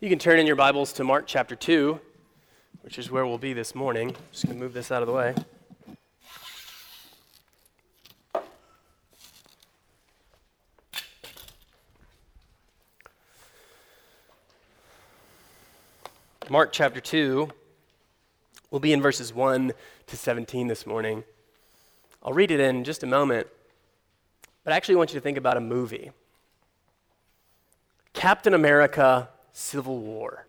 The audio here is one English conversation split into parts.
You can turn in your Bibles to Mark chapter 2, which is where we'll be this morning. Just going to move this out of the way. Mark chapter 2, we'll be in verses 1 to 17 this morning. I'll read it in just a moment, but I actually want you to think about a movie Captain America Civil War.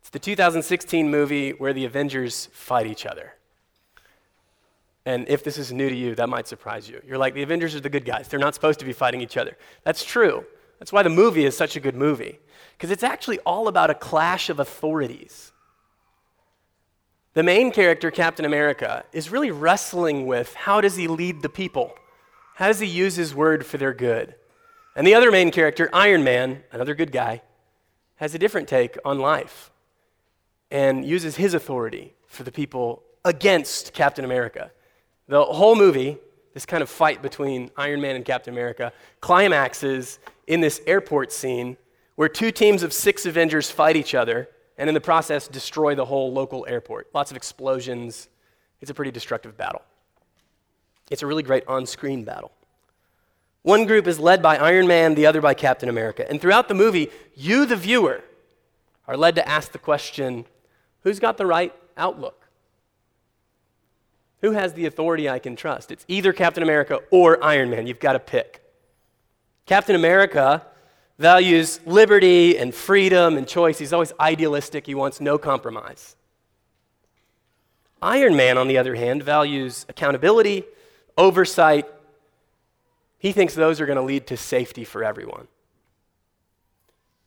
It's the 2016 movie where the Avengers fight each other. And if this is new to you, that might surprise you. You're like, the Avengers are the good guys. They're not supposed to be fighting each other. That's true. That's why the movie is such a good movie, because it's actually all about a clash of authorities. The main character, Captain America, is really wrestling with how does he lead the people? How does he use his word for their good? And the other main character, Iron Man, another good guy, has a different take on life and uses his authority for the people against Captain America. The whole movie, this kind of fight between Iron Man and Captain America, climaxes in this airport scene where two teams of six Avengers fight each other and in the process destroy the whole local airport. Lots of explosions. It's a pretty destructive battle. It's a really great on screen battle. One group is led by Iron Man, the other by Captain America. And throughout the movie, you, the viewer, are led to ask the question who's got the right outlook? Who has the authority I can trust? It's either Captain America or Iron Man. You've got to pick. Captain America values liberty and freedom and choice. He's always idealistic, he wants no compromise. Iron Man, on the other hand, values accountability, oversight. He thinks those are going to lead to safety for everyone.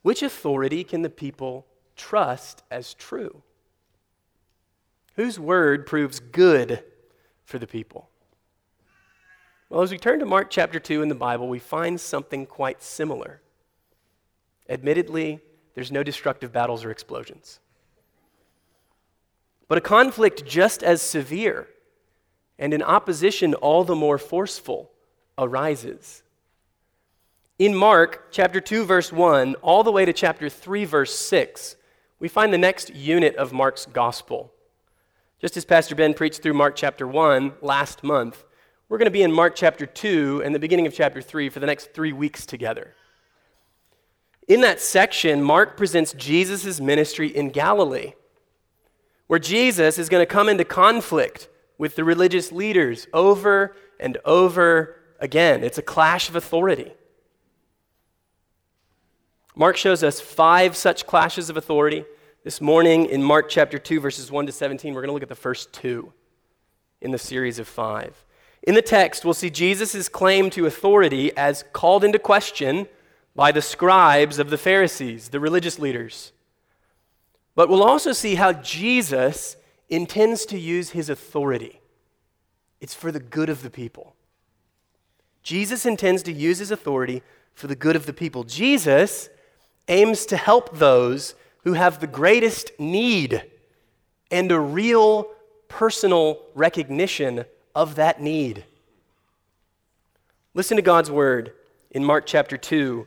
Which authority can the people trust as true? Whose word proves good for the people? Well, as we turn to Mark chapter 2 in the Bible, we find something quite similar. Admittedly, there's no destructive battles or explosions. But a conflict just as severe and an opposition all the more forceful arises. In Mark chapter 2, verse 1, all the way to chapter 3, verse 6, we find the next unit of Mark's gospel. Just as Pastor Ben preached through Mark chapter 1 last month, we're going to be in Mark chapter 2 and the beginning of chapter 3 for the next three weeks together. In that section, Mark presents Jesus' ministry in Galilee, where Jesus is going to come into conflict with the religious leaders over and over again. It's a clash of authority. Mark shows us five such clashes of authority. This morning in Mark chapter 2, verses 1 to 17, we're going to look at the first two in the series of five. In the text, we'll see Jesus' claim to authority as called into question by the scribes of the Pharisees, the religious leaders. But we'll also see how Jesus intends to use his authority. It's for the good of the people. Jesus intends to use his authority for the good of the people. Jesus aims to help those who have the greatest need and a real personal recognition of that need. Listen to God's word in Mark chapter 2,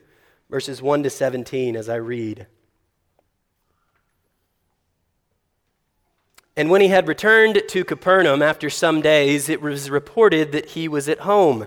verses 1 to 17, as I read. And when he had returned to Capernaum after some days, it was reported that he was at home,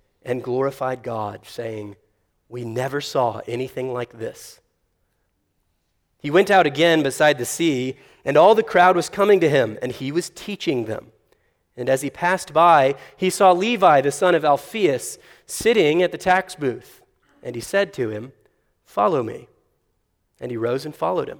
and glorified God, saying, We never saw anything like this. He went out again beside the sea, and all the crowd was coming to him, and he was teaching them. And as he passed by, he saw Levi, the son of Alphaeus, sitting at the tax booth. And he said to him, Follow me. And he rose and followed him.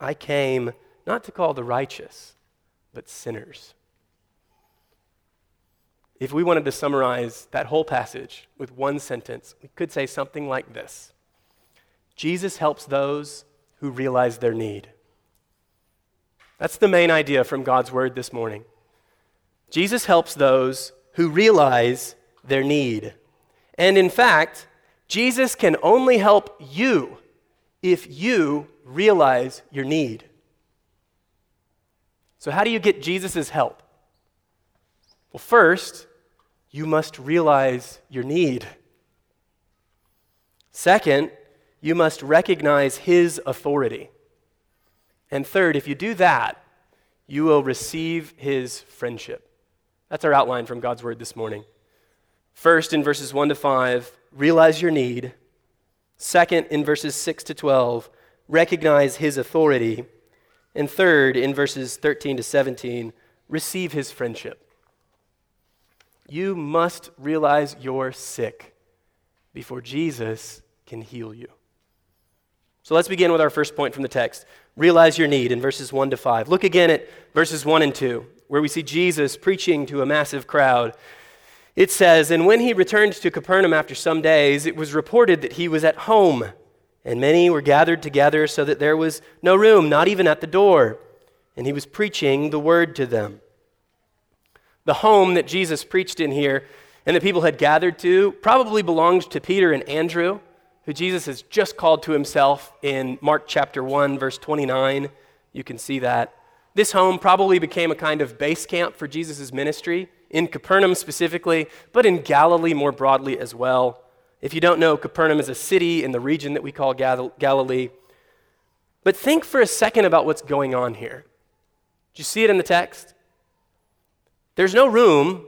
I came not to call the righteous, but sinners. If we wanted to summarize that whole passage with one sentence, we could say something like this Jesus helps those who realize their need. That's the main idea from God's word this morning. Jesus helps those who realize their need. And in fact, Jesus can only help you if you realize your need. So, how do you get Jesus' help? Well, first, you must realize your need. Second, you must recognize his authority. And third, if you do that, you will receive his friendship. That's our outline from God's word this morning. First, in verses 1 to 5, realize your need. Second, in verses 6 to 12, recognize his authority. And third, in verses 13 to 17, receive his friendship. You must realize you're sick before Jesus can heal you. So let's begin with our first point from the text. Realize your need in verses 1 to 5. Look again at verses 1 and 2, where we see Jesus preaching to a massive crowd. It says, And when he returned to Capernaum after some days, it was reported that he was at home, and many were gathered together so that there was no room, not even at the door. And he was preaching the word to them. The home that Jesus preached in here and the people had gathered to probably belonged to Peter and Andrew, who Jesus has just called to himself in Mark chapter 1, verse 29. You can see that. This home probably became a kind of base camp for Jesus' ministry in Capernaum specifically, but in Galilee more broadly as well. If you don't know, Capernaum is a city in the region that we call Gal- Galilee. But think for a second about what's going on here. Do you see it in the text? There's no room,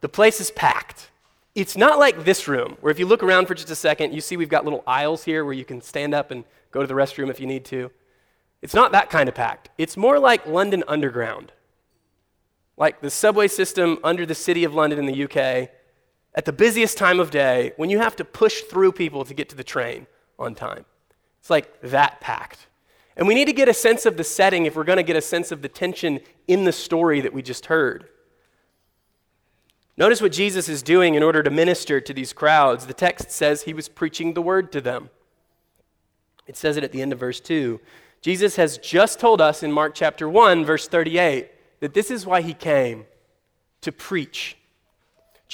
the place is packed. It's not like this room, where if you look around for just a second, you see we've got little aisles here where you can stand up and go to the restroom if you need to. It's not that kind of packed. It's more like London Underground like the subway system under the city of London in the UK, at the busiest time of day, when you have to push through people to get to the train on time. It's like that packed. And we need to get a sense of the setting if we're going to get a sense of the tension in the story that we just heard. Notice what Jesus is doing in order to minister to these crowds. The text says he was preaching the word to them. It says it at the end of verse 2. Jesus has just told us in Mark chapter 1, verse 38, that this is why he came to preach.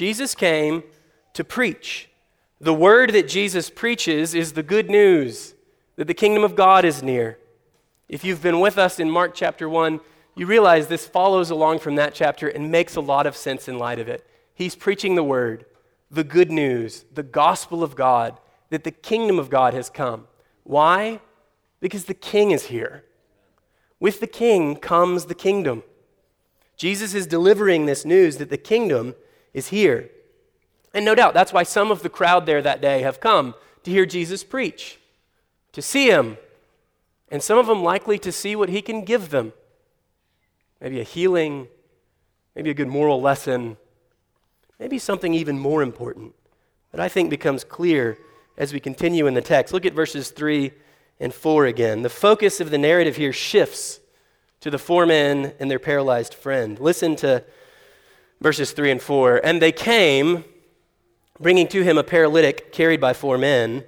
Jesus came to preach. The word that Jesus preaches is the good news that the kingdom of God is near. If you've been with us in Mark chapter 1, you realize this follows along from that chapter and makes a lot of sense in light of it. He's preaching the word, the good news, the gospel of God, that the kingdom of God has come. Why? Because the king is here. With the king comes the kingdom. Jesus is delivering this news that the kingdom is here. And no doubt that's why some of the crowd there that day have come to hear Jesus preach, to see him, and some of them likely to see what he can give them. Maybe a healing, maybe a good moral lesson, maybe something even more important that I think becomes clear as we continue in the text. Look at verses 3 and 4 again. The focus of the narrative here shifts to the four men and their paralyzed friend. Listen to verses 3 and 4. And they came, bringing to him a paralytic carried by four men.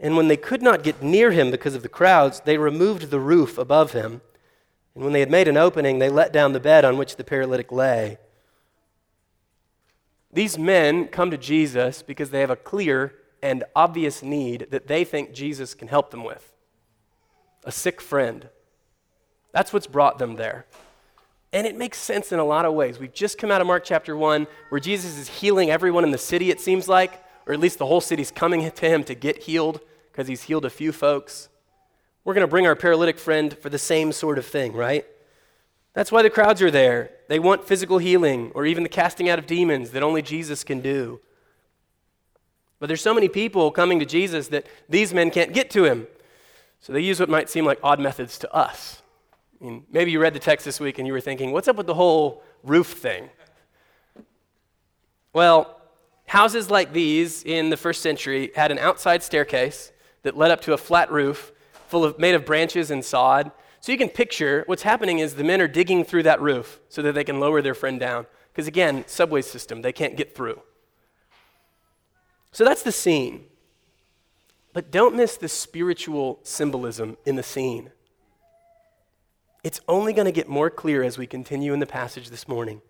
And when they could not get near him because of the crowds, they removed the roof above him. And when they had made an opening, they let down the bed on which the paralytic lay. These men come to Jesus because they have a clear and obvious need that they think Jesus can help them with a sick friend. That's what's brought them there. And it makes sense in a lot of ways. We've just come out of Mark chapter 1, where Jesus is healing everyone in the city, it seems like, or at least the whole city's coming to him to get healed because he's healed a few folks. We're going to bring our paralytic friend for the same sort of thing, right? That's why the crowds are there. They want physical healing or even the casting out of demons that only Jesus can do. But there's so many people coming to Jesus that these men can't get to him. So they use what might seem like odd methods to us. Mean, maybe you read the text this week and you were thinking, what's up with the whole roof thing? Well, houses like these in the first century had an outside staircase that led up to a flat roof full of, made of branches and sod. So you can picture what's happening is the men are digging through that roof so that they can lower their friend down. Because again, subway system, they can't get through. So that's the scene. But don't miss the spiritual symbolism in the scene. It's only going to get more clear as we continue in the passage this morning.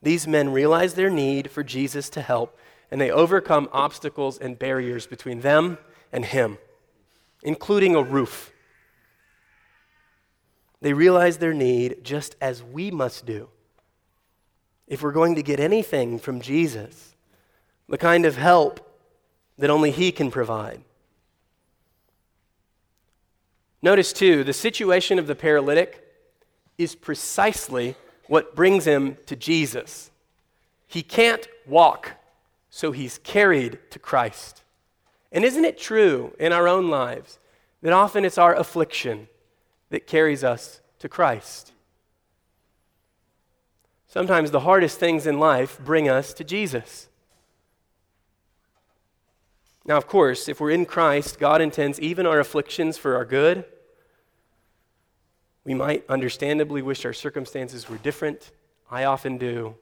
These men realize their need for Jesus to help, and they overcome obstacles and barriers between them and Him, including a roof. They realize their need just as we must do. If we're going to get anything from Jesus, the kind of help that only He can provide. Notice, too, the situation of the paralytic is precisely what brings him to Jesus. He can't walk, so he's carried to Christ. And isn't it true in our own lives that often it's our affliction that carries us to Christ? Sometimes the hardest things in life bring us to Jesus. Now, of course, if we're in Christ, God intends even our afflictions for our good we might understandably wish our circumstances were different. I often do,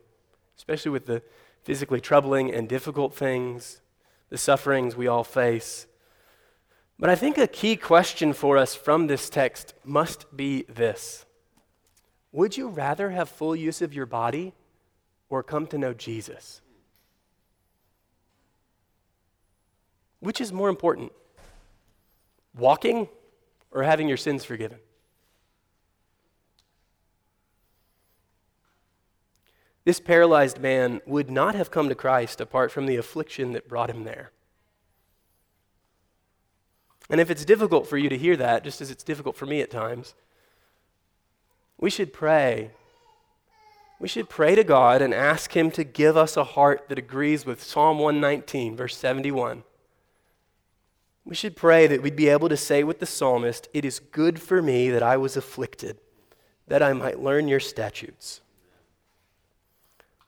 especially with the physically troubling and difficult things, the sufferings we all face. But I think a key question for us from this text must be this Would you rather have full use of your body or come to know Jesus? Which is more important, walking or having your sins forgiven? This paralyzed man would not have come to Christ apart from the affliction that brought him there. And if it's difficult for you to hear that, just as it's difficult for me at times, we should pray. We should pray to God and ask Him to give us a heart that agrees with Psalm 119, verse 71. We should pray that we'd be able to say with the psalmist, It is good for me that I was afflicted, that I might learn your statutes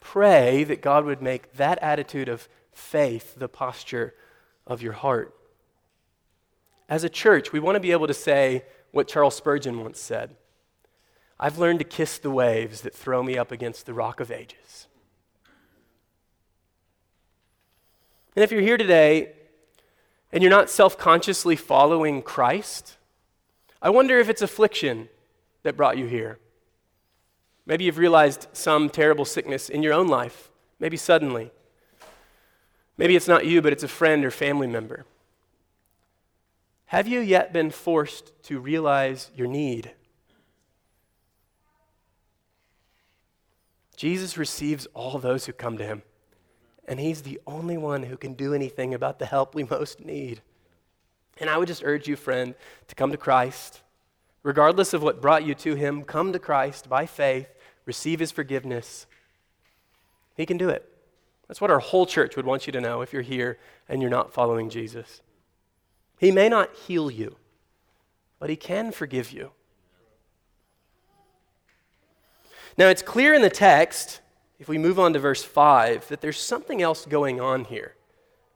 pray that God would make that attitude of faith the posture of your heart. As a church, we want to be able to say what Charles Spurgeon once said I've learned to kiss the waves that throw me up against the rock of ages. And if you're here today and you're not self consciously following Christ, I wonder if it's affliction that brought you here. Maybe you've realized some terrible sickness in your own life, maybe suddenly. Maybe it's not you, but it's a friend or family member. Have you yet been forced to realize your need? Jesus receives all those who come to him, and he's the only one who can do anything about the help we most need. And I would just urge you, friend, to come to Christ. Regardless of what brought you to him, come to Christ by faith receive his forgiveness, he can do it. That's what our whole church would want you to know if you're here and you're not following Jesus. He may not heal you, but he can forgive you. Now, it's clear in the text, if we move on to verse 5, that there's something else going on here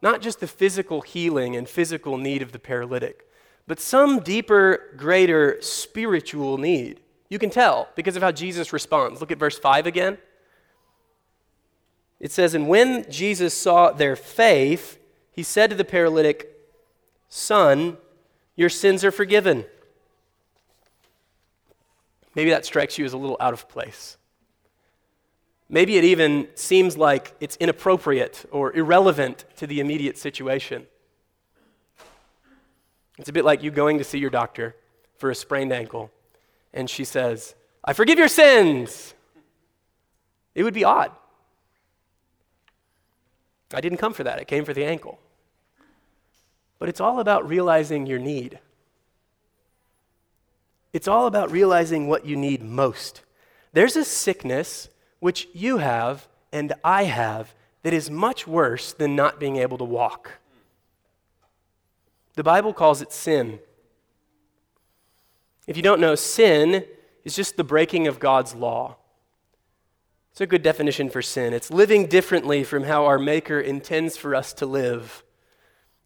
not just the physical healing and physical need of the paralytic, but some deeper, greater spiritual need. You can tell because of how Jesus responds. Look at verse 5 again. It says, And when Jesus saw their faith, he said to the paralytic, Son, your sins are forgiven. Maybe that strikes you as a little out of place. Maybe it even seems like it's inappropriate or irrelevant to the immediate situation. It's a bit like you going to see your doctor for a sprained ankle, and she says, I forgive your sins. It would be odd. I didn't come for that, I came for the ankle. But it's all about realizing your need. It's all about realizing what you need most. There's a sickness which you have and I have that is much worse than not being able to walk. The Bible calls it sin. If you don't know, sin is just the breaking of God's law. It's a good definition for sin. It's living differently from how our Maker intends for us to live.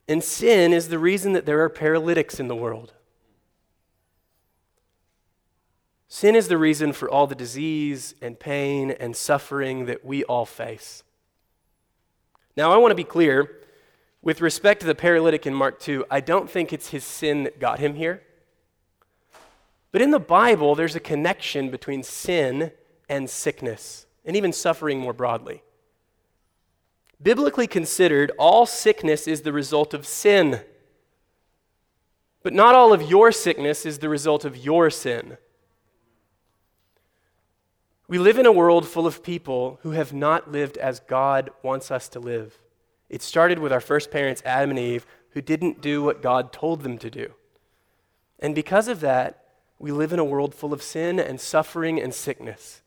And sin is the reason that there are paralytics in the world. Sin is the reason for all the disease and pain and suffering that we all face. Now, I want to be clear with respect to the paralytic in Mark 2, I don't think it's his sin that got him here. But in the Bible, there's a connection between sin and sickness, and even suffering more broadly. Biblically considered, all sickness is the result of sin. But not all of your sickness is the result of your sin. We live in a world full of people who have not lived as God wants us to live. It started with our first parents, Adam and Eve, who didn't do what God told them to do. And because of that, we live in a world full of sin and suffering and sickness.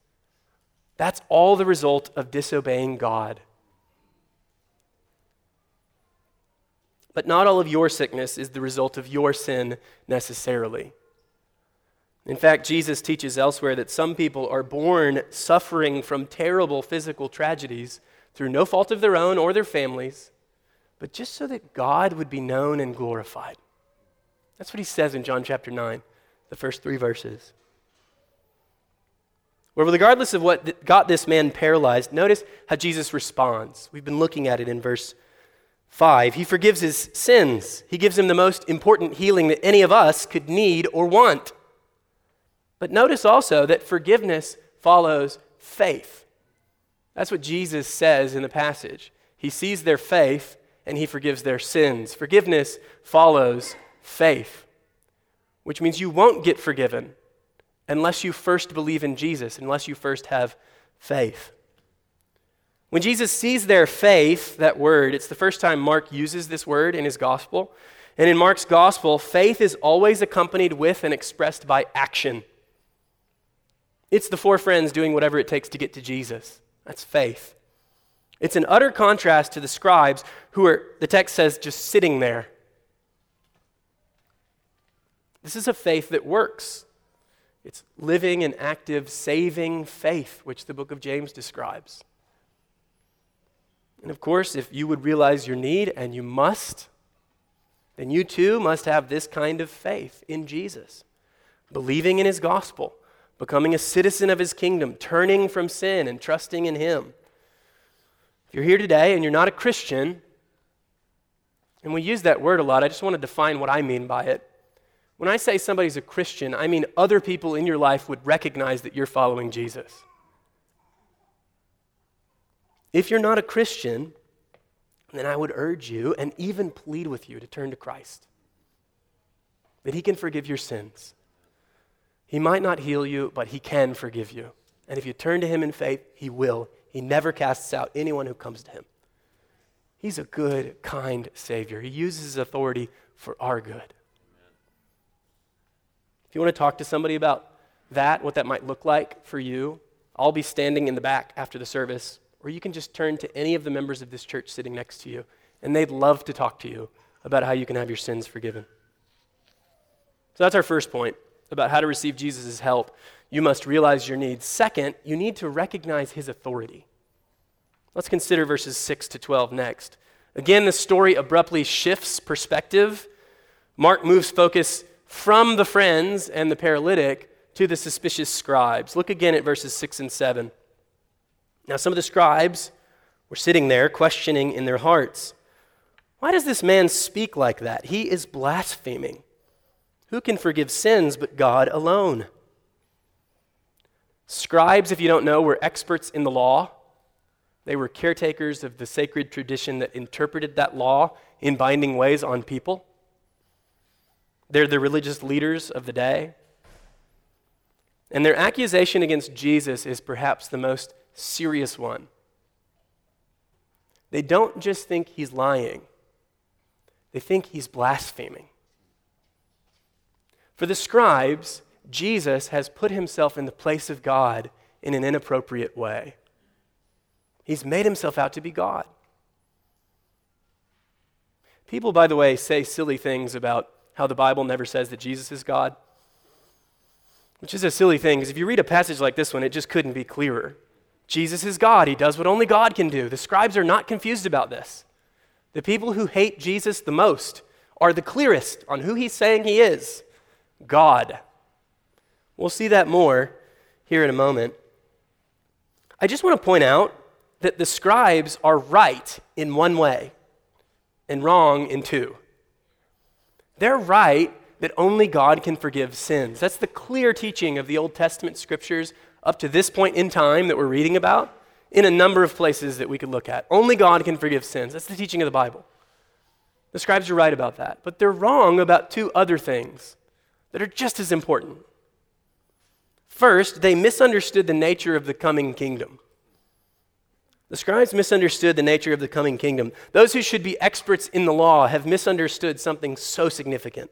That's all the result of disobeying God. But not all of your sickness is the result of your sin necessarily. In fact, Jesus teaches elsewhere that some people are born suffering from terrible physical tragedies through no fault of their own or their families, but just so that God would be known and glorified. That's what he says in John chapter 9, the first three verses. Where, regardless of what got this man paralyzed, notice how Jesus responds. We've been looking at it in verse 5. He forgives his sins, he gives him the most important healing that any of us could need or want. But notice also that forgiveness follows faith. That's what Jesus says in the passage. He sees their faith and he forgives their sins. Forgiveness follows faith, which means you won't get forgiven unless you first believe in Jesus, unless you first have faith. When Jesus sees their faith, that word, it's the first time Mark uses this word in his gospel. And in Mark's gospel, faith is always accompanied with and expressed by action. It's the four friends doing whatever it takes to get to Jesus. That's faith. It's an utter contrast to the scribes who are, the text says, just sitting there. This is a faith that works. It's living and active, saving faith, which the book of James describes. And of course, if you would realize your need, and you must, then you too must have this kind of faith in Jesus, believing in his gospel becoming a citizen of his kingdom, turning from sin and trusting in him. If you're here today and you're not a Christian, and we use that word a lot, I just want to define what I mean by it. When I say somebody's a Christian, I mean other people in your life would recognize that you're following Jesus. If you're not a Christian, then I would urge you and even plead with you to turn to Christ, that He can forgive your sins he might not heal you, but He can forgive you. And if you turn to Him in faith, He will. He never casts out anyone who comes to Him. He's a good, kind Savior. He uses His authority for our good. If you want to talk to somebody about that, what that might look like for you, I'll be standing in the back after the service, or you can just turn to any of the members of this church sitting next to you, and they'd love to talk to you about how you can have your sins forgiven. So that's our first point about how to receive Jesus' help, you must realize your needs. Second, you need to recognize his authority. Let's consider verses 6 to 12 next. Again, the story abruptly shifts perspective. Mark moves focus from the friends and the paralytic to the suspicious scribes. Look again at verses 6 and 7. Now, some of the scribes were sitting there questioning in their hearts, Why does this man speak like that? He is blaspheming. Who can forgive sins but God alone? Scribes, if you don't know, were experts in the law. They were caretakers of the sacred tradition that interpreted that law in binding ways on people. They're the religious leaders of the day. And their accusation against Jesus is perhaps the most serious one. They don't just think he's lying, they think he's blaspheming. For the scribes, Jesus has put himself in the place of God in an inappropriate way. He's made himself out to be God. People, by the way, say silly things about how the Bible never says that Jesus is God, which is a silly thing because if you read a passage like this one, it just couldn't be clearer. Jesus is God. He does what only God can do. The scribes are not confused about this. The people who hate Jesus the most are the clearest on who he's saying he is God. We'll see that more here in a moment. I just want to point out that the scribes are right in one way and wrong in two. They're right that only God can forgive sins. That's the clear teaching of the Old Testament scriptures up to this point in time that we're reading about in a number of places that we could look at. Only God can forgive sins. That's the teaching of the Bible. The scribes are right about that, but they're wrong about two other things that are just as important. First, they misunderstood the nature of the coming kingdom. The scribes misunderstood the nature of the coming kingdom. Those who should be experts in the law have misunderstood something so significant.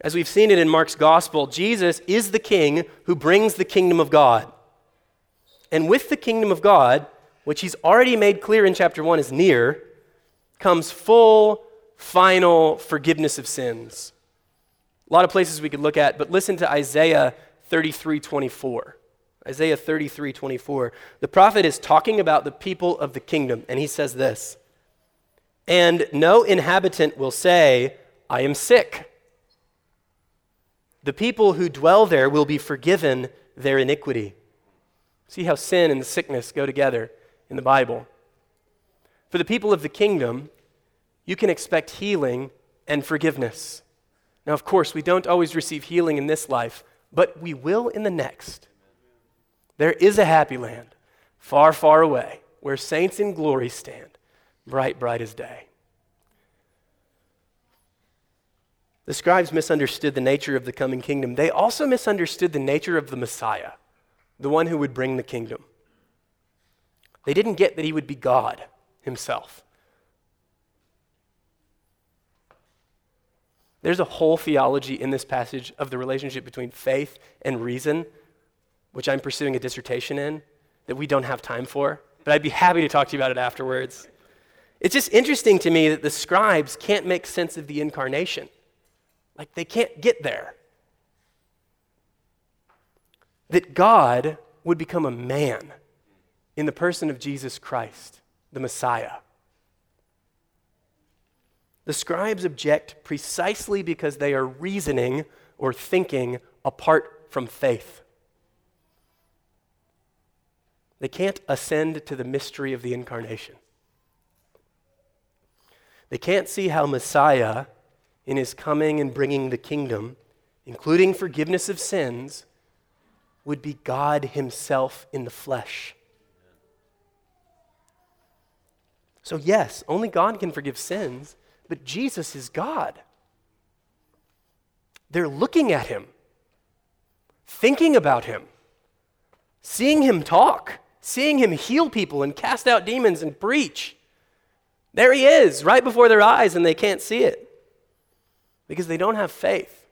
As we've seen it in Mark's gospel, Jesus is the king who brings the kingdom of God. And with the kingdom of God, which he's already made clear in chapter 1 is near, comes full, final forgiveness of sins. A lot of places we could look at, but listen to Isaiah 33 24. Isaiah 33 24. The prophet is talking about the people of the kingdom, and he says this And no inhabitant will say, I am sick. The people who dwell there will be forgiven their iniquity. See how sin and sickness go together in the Bible. For the people of the kingdom, you can expect healing and forgiveness. Now, of course, we don't always receive healing in this life, but we will in the next. There is a happy land, far, far away, where saints in glory stand, bright, bright as day. The scribes misunderstood the nature of the coming kingdom. They also misunderstood the nature of the Messiah, the one who would bring the kingdom. They didn't get that he would be God himself. There's a whole theology in this passage of the relationship between faith and reason, which I'm pursuing a dissertation in, that we don't have time for, but I'd be happy to talk to you about it afterwards. It's just interesting to me that the scribes can't make sense of the incarnation. Like they can't get there. That God would become a man in the person of Jesus Christ, the Messiah. The scribes object precisely because they are reasoning or thinking apart from faith. They can't ascend to the mystery of the incarnation. They can't see how Messiah, in his coming and bringing the kingdom, including forgiveness of sins, would be God himself in the flesh. So, yes, only God can forgive sins, but Jesus is God. They're looking at him, thinking about him, seeing him talk, seeing him heal people and cast out demons and preach. There he is, right before their eyes, and they can't see it because they don't have faith.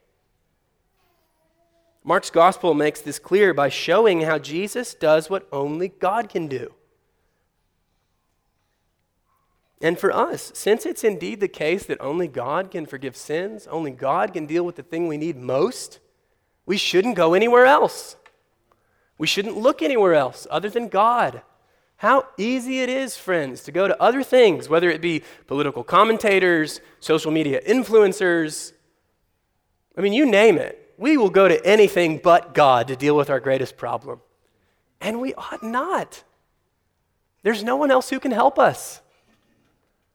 Mark's gospel makes this clear by showing how Jesus does what only God can do. And for us, since it's indeed the case that only God can forgive sins, only God can deal with the thing we need most, we shouldn't go anywhere else. We shouldn't look anywhere else other than God. How easy it is, friends, to go to other things, whether it be political commentators, social media influencers. I mean, you name it. We will go to anything but God to deal with our greatest problem. And we ought not. There's no one else who can help us.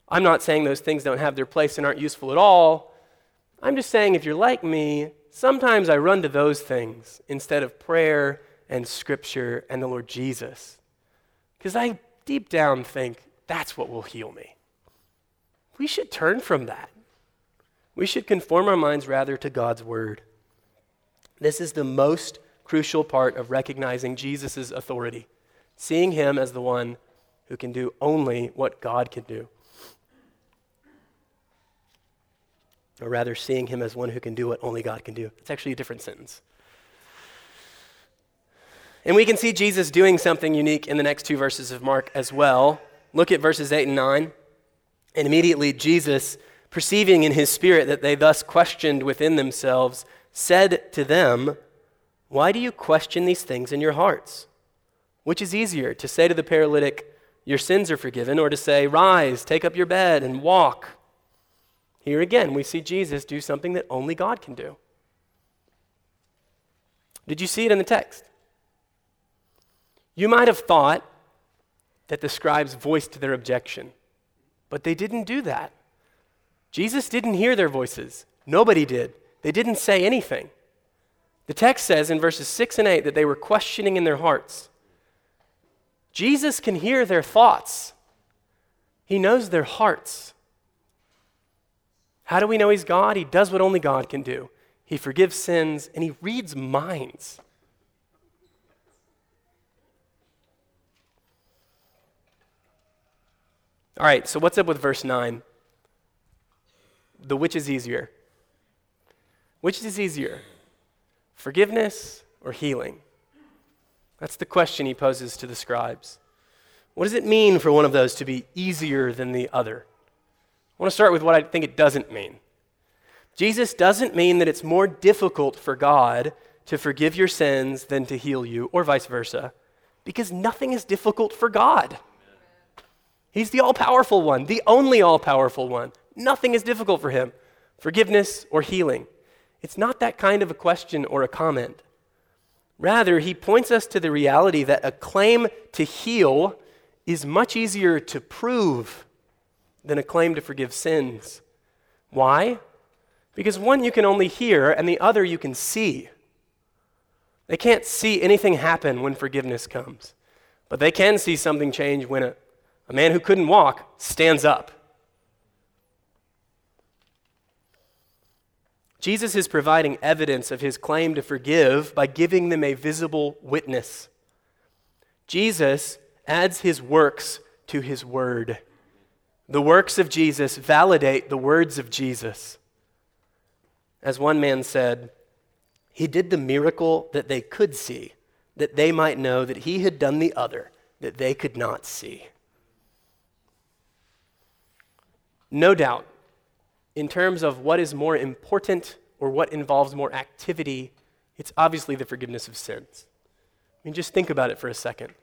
I'm not saying those things don't have their place and aren't useful at all. I'm just saying if you're like me, sometimes I run to those things instead of prayer and scripture and the Lord Jesus. Because I deep down think that's what will heal me. We should turn from that. We should conform our minds rather to God's word. This is the most crucial part of recognizing Jesus' authority, seeing him as the one who can do only what God can do. Or rather, seeing him as one who can do what only God can do. It's actually a different sentence. And we can see Jesus doing something unique in the next two verses of Mark as well. Look at verses 8 and 9. And immediately Jesus, perceiving in his spirit that they thus questioned within themselves, said to them, Why do you question these things in your hearts? Which is easier, to say to the paralytic, Your sins are forgiven, or to say, Rise, take up your bed, and walk? Here again, we see Jesus do something that only God can do. Did you see it in the text? You might have thought that the scribes voiced their objection, but they didn't do that. Jesus didn't hear their voices. Nobody did. They didn't say anything. The text says in verses 6 and 8 that they were questioning in their hearts. Jesus can hear their thoughts, He knows their hearts. How do we know He's God? He does what only God can do. He forgives sins and He reads minds. All right, so what's up with verse 9? The which is easier? Which is easier? Forgiveness or healing? That's the question he poses to the scribes. What does it mean for one of those to be easier than the other? I want to start with what I think it doesn't mean. Jesus doesn't mean that it's more difficult for God to forgive your sins than to heal you, or vice versa, because nothing is difficult for God. He's the all powerful one, the only all powerful one. Nothing is difficult for him forgiveness or healing. It's not that kind of a question or a comment. Rather, he points us to the reality that a claim to heal is much easier to prove than a claim to forgive sins. Why? Because one you can only hear, and the other you can see. They can't see anything happen when forgiveness comes, but they can see something change when a a man who couldn't walk stands up. Jesus is providing evidence of his claim to forgive by giving them a visible witness. Jesus adds his works to his word. The works of Jesus validate the words of Jesus. As one man said, he did the miracle that they could see, that they might know that he had done the other, that they could not see. No doubt, in terms of what is more important or what involves more activity, it's obviously the forgiveness of sins. I mean, just think about it for a second.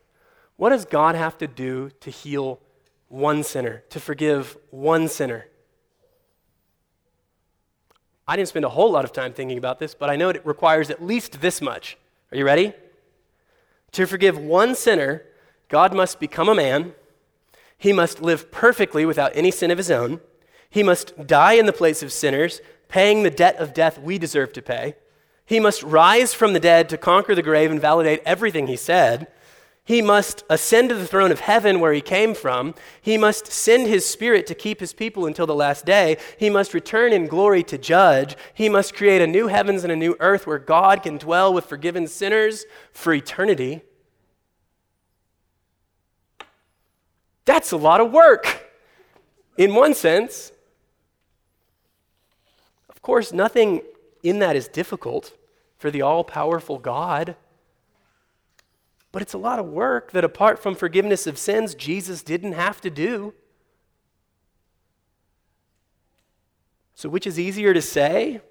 What does God have to do to heal one sinner, to forgive one sinner? I didn't spend a whole lot of time thinking about this, but I know it requires at least this much. Are you ready? To forgive one sinner, God must become a man he must live perfectly without any sin of his own. He must die in the place of sinners, paying the debt of death we deserve to pay. He must rise from the dead to conquer the grave and validate everything he said. He must ascend to the throne of heaven where he came from. He must send his spirit to keep his people until the last day. He must return in glory to judge. He must create a new heavens and a new earth where God can dwell with forgiven sinners for eternity. That's a lot of work in one sense. Of course, nothing in that is difficult for the all powerful God. But it's a lot of work that, apart from forgiveness of sins, Jesus didn't have to do. So, which is easier to say?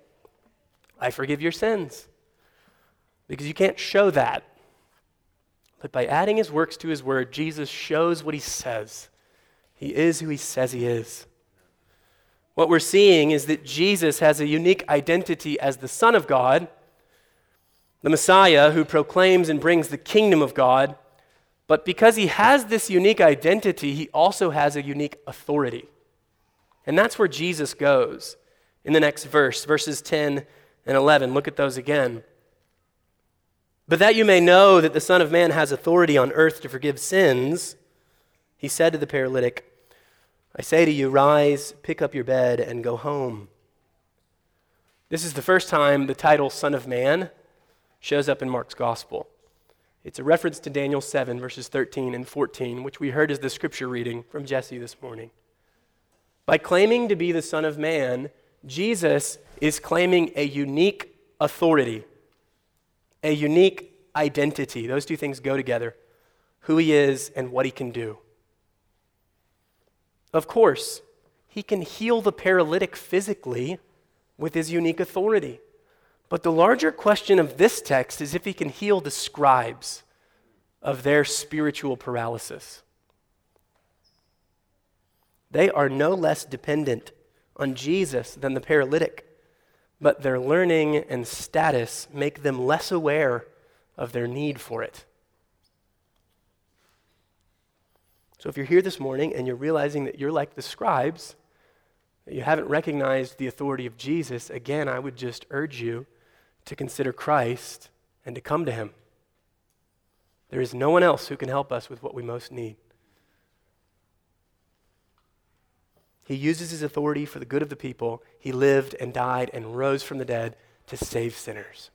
I forgive your sins. Because you can't show that. But by adding his works to his word, Jesus shows what he says. He is who he says he is. What we're seeing is that Jesus has a unique identity as the Son of God, the Messiah who proclaims and brings the kingdom of God. But because he has this unique identity, he also has a unique authority. And that's where Jesus goes in the next verse, verses 10 and 11. Look at those again. But that you may know that the Son of Man has authority on earth to forgive sins, he said to the paralytic, I say to you, rise, pick up your bed, and go home. This is the first time the title Son of Man shows up in Mark's Gospel. It's a reference to Daniel 7, verses 13 and 14, which we heard as the scripture reading from Jesse this morning. By claiming to be the Son of Man, Jesus is claiming a unique authority, a unique identity. Those two things go together who he is and what he can do. Of course, he can heal the paralytic physically with his unique authority. But the larger question of this text is if he can heal the scribes of their spiritual paralysis. They are no less dependent on Jesus than the paralytic, but their learning and status make them less aware of their need for it. So if you're here this morning and you're realizing that you're like the scribes, that you haven't recognized the authority of Jesus, again, I would just urge you to consider Christ and to come to him. There is no one else who can help us with what we most need. He uses his authority for the good of the people. He lived and died and rose from the dead to save sinners.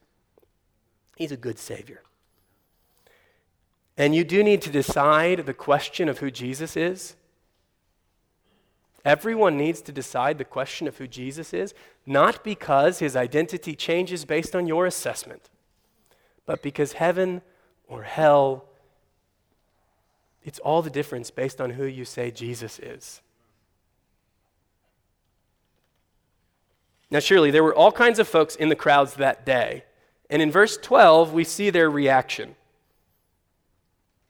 He's a good Savior. And you do need to decide the question of who Jesus is. Everyone needs to decide the question of who Jesus is, not because his identity changes based on your assessment, but because heaven or hell, it's all the difference based on who you say Jesus is. Now, surely, there were all kinds of folks in the crowds that day. And in verse 12, we see their reaction.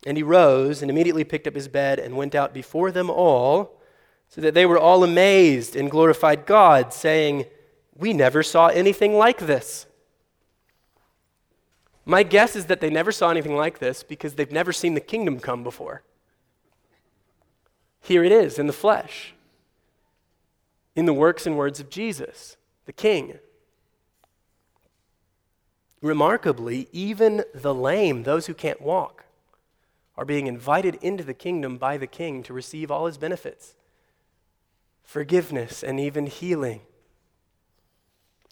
And he rose and immediately picked up his bed and went out before them all, so that they were all amazed and glorified God, saying, We never saw anything like this. My guess is that they never saw anything like this because they've never seen the kingdom come before. Here it is in the flesh, in the works and words of Jesus the king. Remarkably, even the lame, those who can't walk, are being invited into the kingdom by the king to receive all his benefits forgiveness and even healing.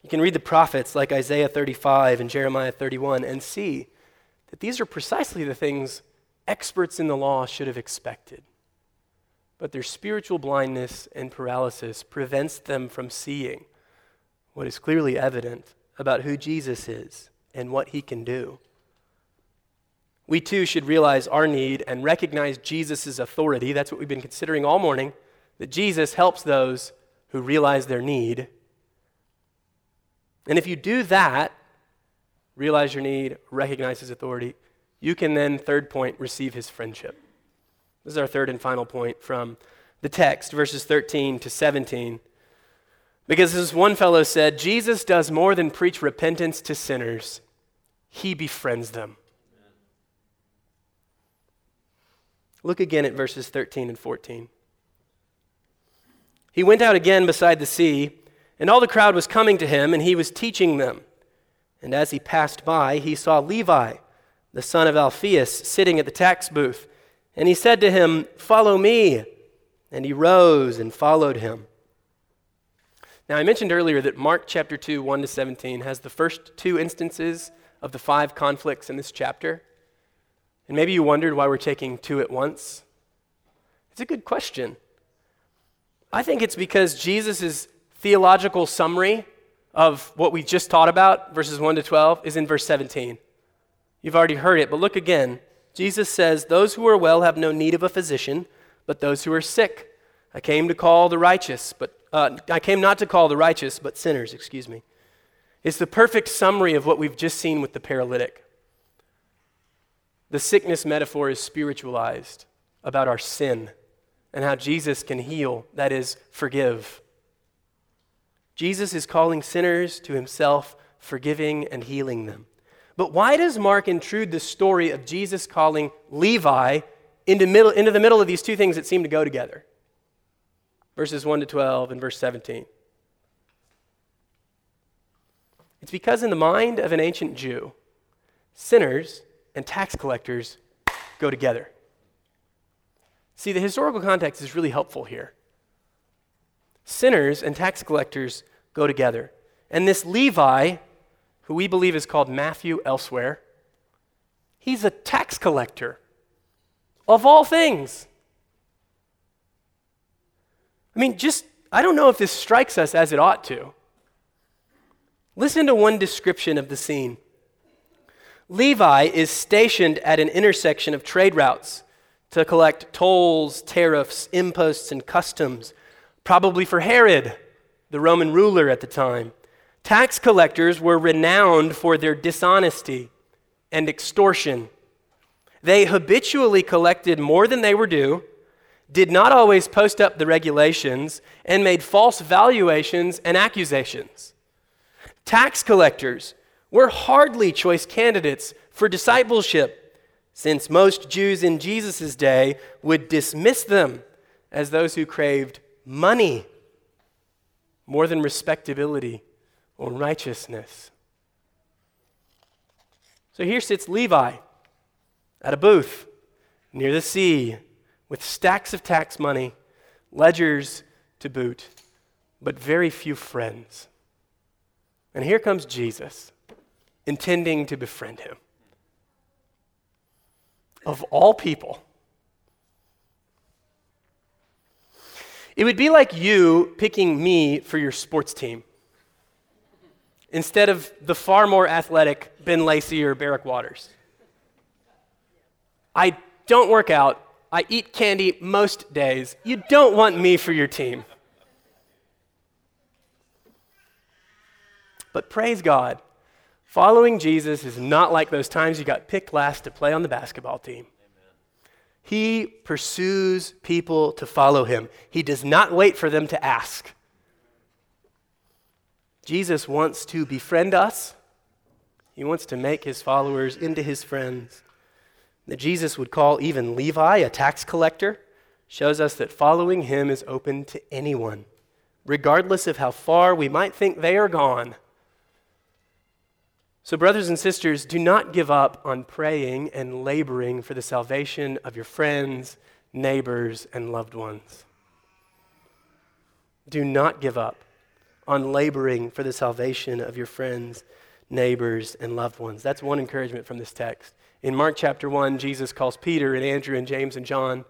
You can read the prophets like Isaiah 35 and Jeremiah 31 and see that these are precisely the things experts in the law should have expected. But their spiritual blindness and paralysis prevents them from seeing what is clearly evident about who Jesus is and what he can do. We too should realize our need and recognize Jesus' authority. That's what we've been considering all morning that Jesus helps those who realize their need. And if you do that, realize your need, recognize his authority, you can then, third point, receive his friendship. This is our third and final point from the text, verses 13 to 17. Because as one fellow said, Jesus does more than preach repentance to sinners, he befriends them. Look again at verses 13 and 14. He went out again beside the sea, and all the crowd was coming to him, and he was teaching them. And as he passed by, he saw Levi, the son of Alphaeus, sitting at the tax booth. And he said to him, Follow me. And he rose and followed him. Now, I mentioned earlier that Mark chapter 2, 1 to 17, has the first two instances of the five conflicts in this chapter. And maybe you wondered why we're taking two at once. It's a good question. I think it's because Jesus' theological summary of what we just taught about, verses 1 to 12, is in verse 17. You've already heard it, but look again. Jesus says, Those who are well have no need of a physician, but those who are sick. I came to call the righteous, but uh, I came not to call the righteous, but sinners, excuse me. It's the perfect summary of what we've just seen with the paralytic. the sickness metaphor is spiritualized about our sin and how Jesus can heal, that is, forgive. Jesus is calling sinners to himself, forgiving and healing them. But why does Mark intrude the story of Jesus calling Levi into, middle, into the middle of these two things that seem to go together? Verses 1 to 12 and verse 17. It's because, in the mind of an ancient Jew, sinners and tax collectors go together. See, the historical context is really helpful here. Sinners and tax collectors go together. And this Levi, who we believe is called Matthew elsewhere, he's a tax collector of all things. I mean, just, I don't know if this strikes us as it ought to. Listen to one description of the scene. Levi is stationed at an intersection of trade routes to collect tolls, tariffs, imposts, and customs, probably for Herod, the Roman ruler at the time. Tax collectors were renowned for their dishonesty and extortion. They habitually collected more than they were due, did not always post up the regulations, and made false valuations and accusations. Tax collectors were hardly choice candidates for discipleship, since most Jews in Jesus' day would dismiss them as those who craved money more than respectability or righteousness. So here sits Levi at a booth near the sea with stacks of tax money, ledgers to boot, but very few friends. And here comes Jesus, intending to befriend him. Of all people, it would be like you picking me for your sports team instead of the far more athletic Ben Lacey or Barrick Waters. I don't work out. I eat candy most days. You don't want me for your team. But praise God, following Jesus is not like those times you got picked last to play on the basketball team. He pursues people to follow him. He does not wait for them to ask. Jesus wants to befriend us. He wants to make his followers into his friends. That Jesus would call even Levi a tax collector shows us that following him is open to anyone, regardless of how far we might think they are gone. So, brothers and sisters, do not give up on praying and laboring for the salvation of your friends, neighbors, and loved ones. Do not give up on laboring for the salvation of your friends, neighbors, and loved ones. That's one encouragement from this text. In Mark chapter 1, Jesus calls Peter and Andrew and James and John.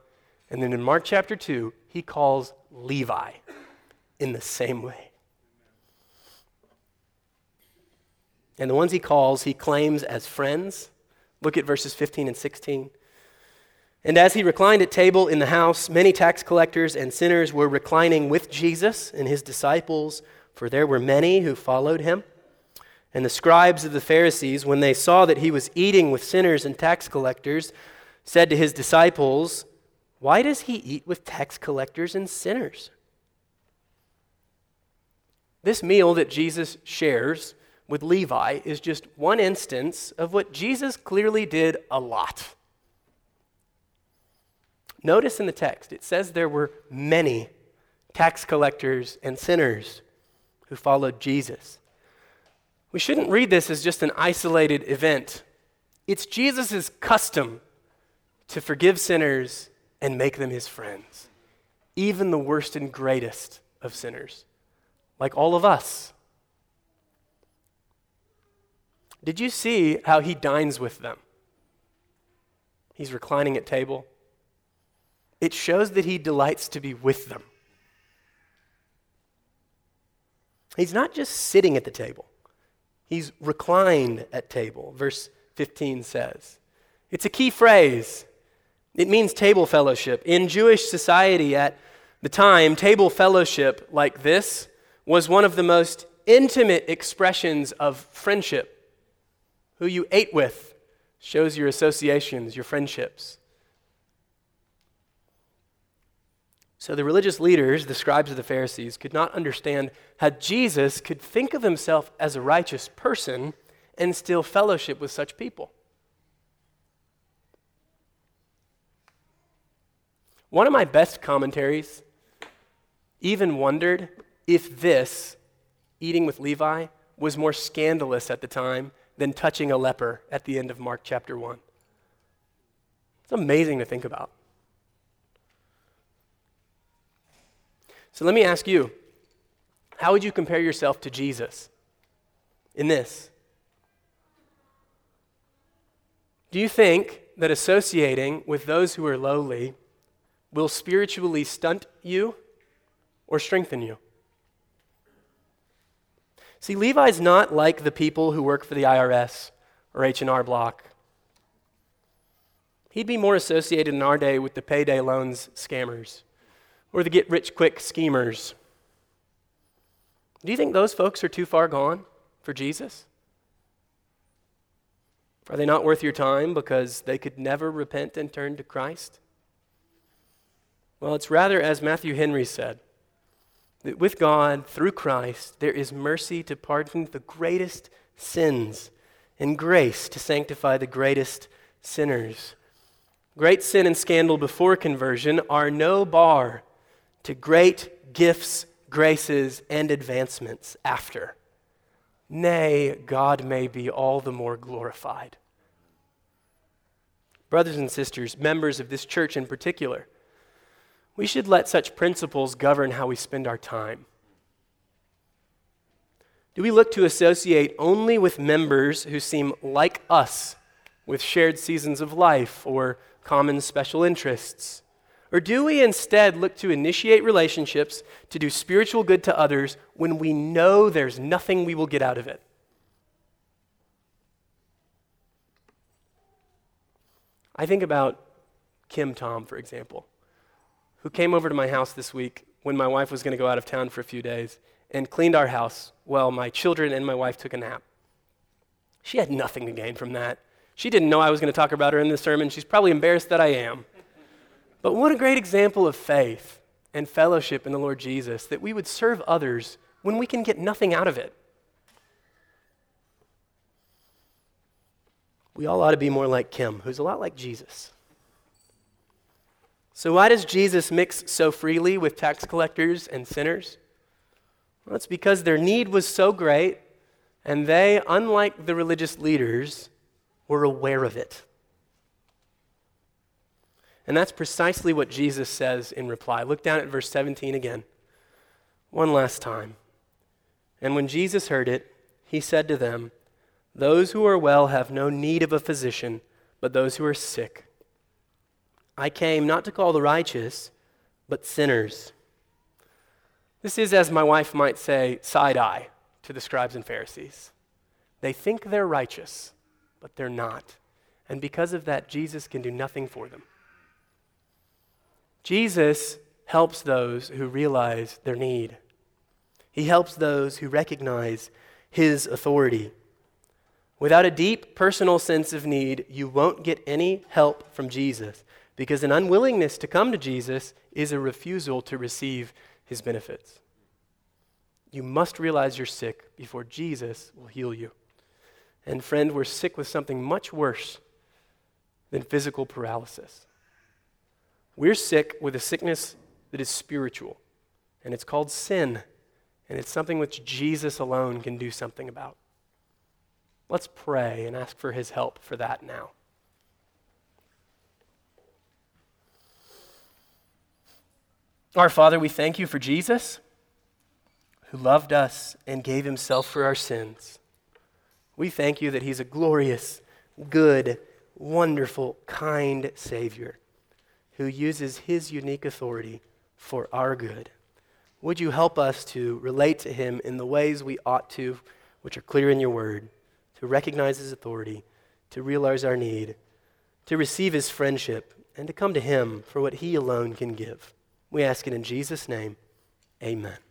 And then in Mark chapter 2, he calls Levi in the same way. And the ones he calls, he claims as friends. Look at verses 15 and 16. And as he reclined at table in the house, many tax collectors and sinners were reclining with Jesus and his disciples, for there were many who followed him. And the scribes of the Pharisees, when they saw that he was eating with sinners and tax collectors, said to his disciples, Why does he eat with tax collectors and sinners? This meal that Jesus shares with Levi is just one instance of what Jesus clearly did a lot. Notice in the text, it says there were many tax collectors and sinners who followed Jesus. We shouldn't read this as just an isolated event. It's Jesus' custom to forgive sinners and make them his friends, even the worst and greatest of sinners, like all of us. Did you see how he dines with them? He's reclining at table. It shows that he delights to be with them. He's not just sitting at the table, he's reclined at table, verse 15 says. It's a key phrase. It means table fellowship. In Jewish society at the time, table fellowship like this was one of the most intimate expressions of friendship who you ate with, shows your associations, your friendships. So the religious leaders, the scribes of the Pharisees, could not understand how Jesus could think of himself as a righteous person and still fellowship with such people. One of my best commentaries even wondered if this, eating with Levi, was more scandalous at the time than touching a leper at the end of Mark chapter 1. It's amazing to think about. So let me ask you how would you compare yourself to Jesus in this? Do you think that associating with those who are lowly will spiritually stunt you or strengthen you? See, Levi's not like the people who work for the IRS or H&R Block. He'd be more associated in our day with the payday loans scammers or the get rich quick schemers. Do you think those folks are too far gone for Jesus? Are they not worth your time because they could never repent and turn to Christ? Well, it's rather as Matthew Henry said that with God, through Christ, there is mercy to pardon the greatest sins and grace to sanctify the greatest sinners. Great sin and scandal before conversion are no bar to great gifts, graces, and advancements after. Nay, God may be all the more glorified. Brothers and sisters, members of this church in particular, we should let such principles govern how we spend our time. Do we look to associate only with members who seem like us, with shared seasons of life or common special interests? Or do we instead look to initiate relationships to do spiritual good to others when we know there's nothing we will get out of it? I think about Kim Tom, for example who came over to my house this week when my wife was going to go out of town for a few days and cleaned our house while my children and my wife took a nap. She had nothing to gain from that. She didn't know I was going to talk about her in this sermon. She's probably embarrassed that I am. But what a great example of faith and fellowship in the Lord Jesus that we would serve others when we can get nothing out of it. We all ought to be more like Kim, who's a lot like Jesus. So, why does Jesus mix so freely with tax collectors and sinners? Well, it's because their need was so great, and they, unlike the religious leaders, were aware of it. And that's precisely what Jesus says in reply. Look down at verse 17 again. One last time. And when Jesus heard it, he said to them, Those who are well have no need of a physician, but those who are sick. I came not to call the righteous, but sinners. This is, as my wife might say, side eye to the scribes and Pharisees. They think they're righteous, but they're not. And because of that, Jesus can do nothing for them. Jesus helps those who realize their need, He helps those who recognize His authority. Without a deep personal sense of need, you won't get any help from Jesus because an unwillingness to come to Jesus is a refusal to receive his benefits. You must realize you're sick before Jesus will heal you. And friend, we're sick with something much worse than physical paralysis. We're sick with a sickness that is spiritual, and it's called sin, and it's something which Jesus alone can do something about. Let's pray and ask for his help for that now. Our Father, we thank you for Jesus, who loved us and gave himself for our sins. We thank you that he's a glorious, good, wonderful, kind Savior who uses his unique authority for our good. Would you help us to relate to him in the ways we ought to, which are clear in your word, to recognize his authority, to realize our need, to receive his friendship, and to come to him for what he alone can give. We ask it in Jesus' name. Amen.